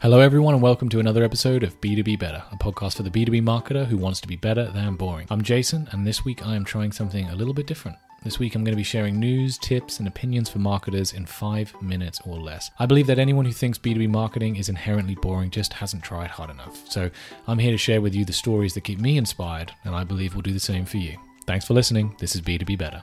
Hello, everyone, and welcome to another episode of B2B Better, a podcast for the B2B marketer who wants to be better than boring. I'm Jason, and this week I am trying something a little bit different. This week I'm going to be sharing news, tips, and opinions for marketers in five minutes or less. I believe that anyone who thinks B2B marketing is inherently boring just hasn't tried hard enough. So I'm here to share with you the stories that keep me inspired, and I believe will do the same for you. Thanks for listening. This is B2B Better.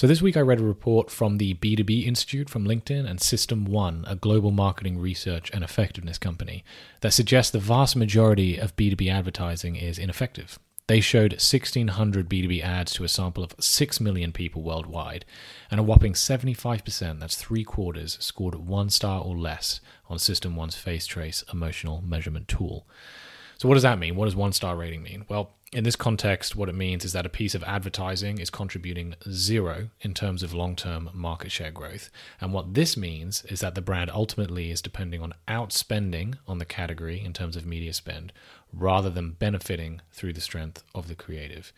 So, this week I read a report from the B2B Institute from LinkedIn and System1, a global marketing research and effectiveness company, that suggests the vast majority of B2B advertising is ineffective. They showed 1,600 B2B ads to a sample of 6 million people worldwide, and a whopping 75%, that's three quarters, scored one star or less on System1's Face Trace emotional measurement tool. So, what does that mean? What does one star rating mean? Well, in this context, what it means is that a piece of advertising is contributing zero in terms of long term market share growth. And what this means is that the brand ultimately is depending on outspending on the category in terms of media spend rather than benefiting through the strength of the creative.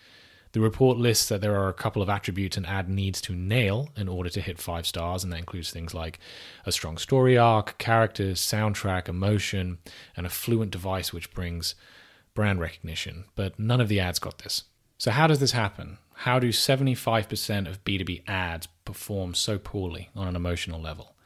The report lists that there are a couple of attributes an ad needs to nail in order to hit five stars, and that includes things like a strong story arc, characters, soundtrack, emotion, and a fluent device which brings brand recognition. But none of the ads got this. So, how does this happen? How do 75% of B2B ads perform so poorly on an emotional level?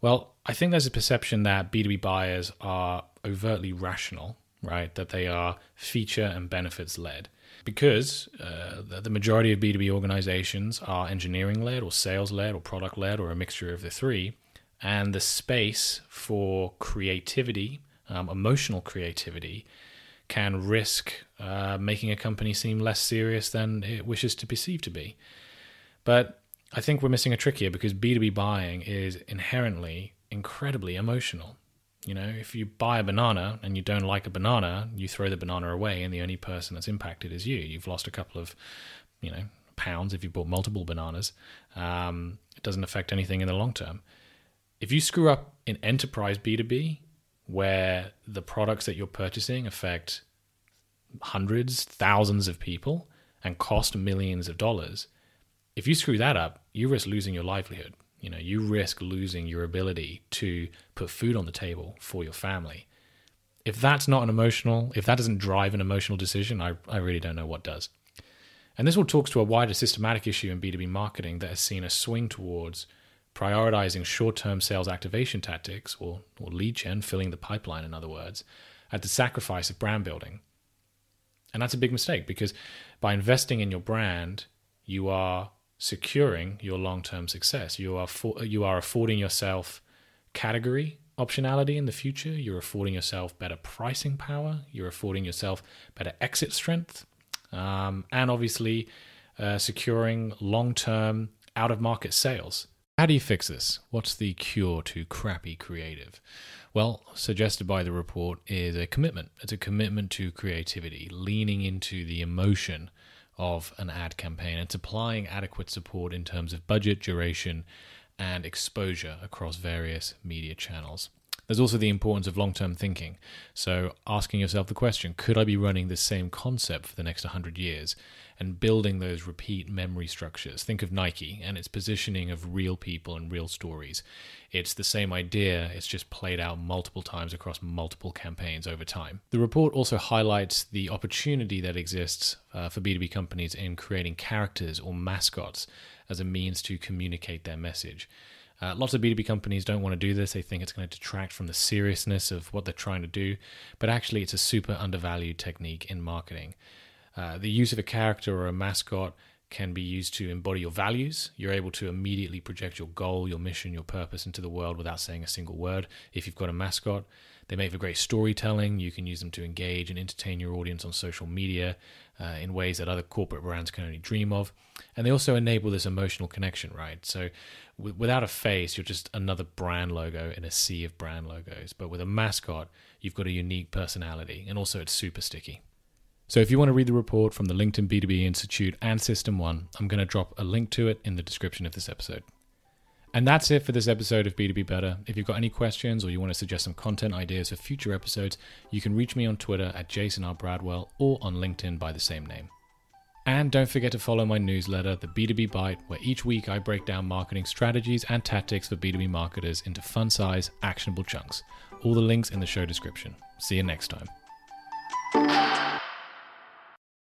Well, I think there's a perception that B2B buyers are overtly rational, right? That they are feature and benefits led because uh, the majority of B2B organizations are engineering led or sales led or product led or a mixture of the three. And the space for creativity, um, emotional creativity, can risk uh, making a company seem less serious than it wishes to perceive to be. But I think we're missing a trick here because B2B buying is inherently incredibly emotional. You know, if you buy a banana and you don't like a banana, you throw the banana away, and the only person that's impacted is you. You've lost a couple of, you know, pounds if you bought multiple bananas. Um, it doesn't affect anything in the long term. If you screw up in enterprise B2B, where the products that you're purchasing affect hundreds, thousands of people and cost millions of dollars, if you screw that up, you risk losing your livelihood you know, you risk losing your ability to put food on the table for your family. If that's not an emotional, if that doesn't drive an emotional decision, I, I really don't know what does. And this all talks to a wider systematic issue in B2B marketing that has seen a swing towards prioritizing short term sales activation tactics, or, or lead gen, filling the pipeline, in other words, at the sacrifice of brand building. And that's a big mistake because by investing in your brand, you are securing your long-term success. You are for, you are affording yourself category optionality in the future. You're affording yourself better pricing power. You're affording yourself better exit strength, um, and obviously uh, securing long-term out-of-market sales. How do you fix this? What's the cure to crappy creative? Well, suggested by the report is a commitment. It's a commitment to creativity, leaning into the emotion of an ad campaign and applying adequate support in terms of budget, duration, and exposure across various media channels. There's also the importance of long term thinking. So, asking yourself the question could I be running the same concept for the next 100 years? And building those repeat memory structures. Think of Nike and its positioning of real people and real stories. It's the same idea, it's just played out multiple times across multiple campaigns over time. The report also highlights the opportunity that exists uh, for B2B companies in creating characters or mascots as a means to communicate their message. Uh, lots of B2B companies don't want to do this. They think it's going to detract from the seriousness of what they're trying to do, but actually, it's a super undervalued technique in marketing. Uh, the use of a character or a mascot can be used to embody your values. You're able to immediately project your goal, your mission, your purpose into the world without saying a single word. If you've got a mascot, they make for great storytelling. You can use them to engage and entertain your audience on social media uh, in ways that other corporate brands can only dream of. And they also enable this emotional connection, right? So w- without a face, you're just another brand logo in a sea of brand logos. But with a mascot, you've got a unique personality, and also it's super sticky. So if you want to read the report from the LinkedIn B2B Institute and System1, I'm going to drop a link to it in the description of this episode. And that's it for this episode of B2B Better. If you've got any questions or you want to suggest some content ideas for future episodes, you can reach me on Twitter at Jason R. Bradwell or on LinkedIn by the same name. And don't forget to follow my newsletter, The B2B Bite, where each week I break down marketing strategies and tactics for B2B marketers into fun size, actionable chunks. All the links in the show description. See you next time.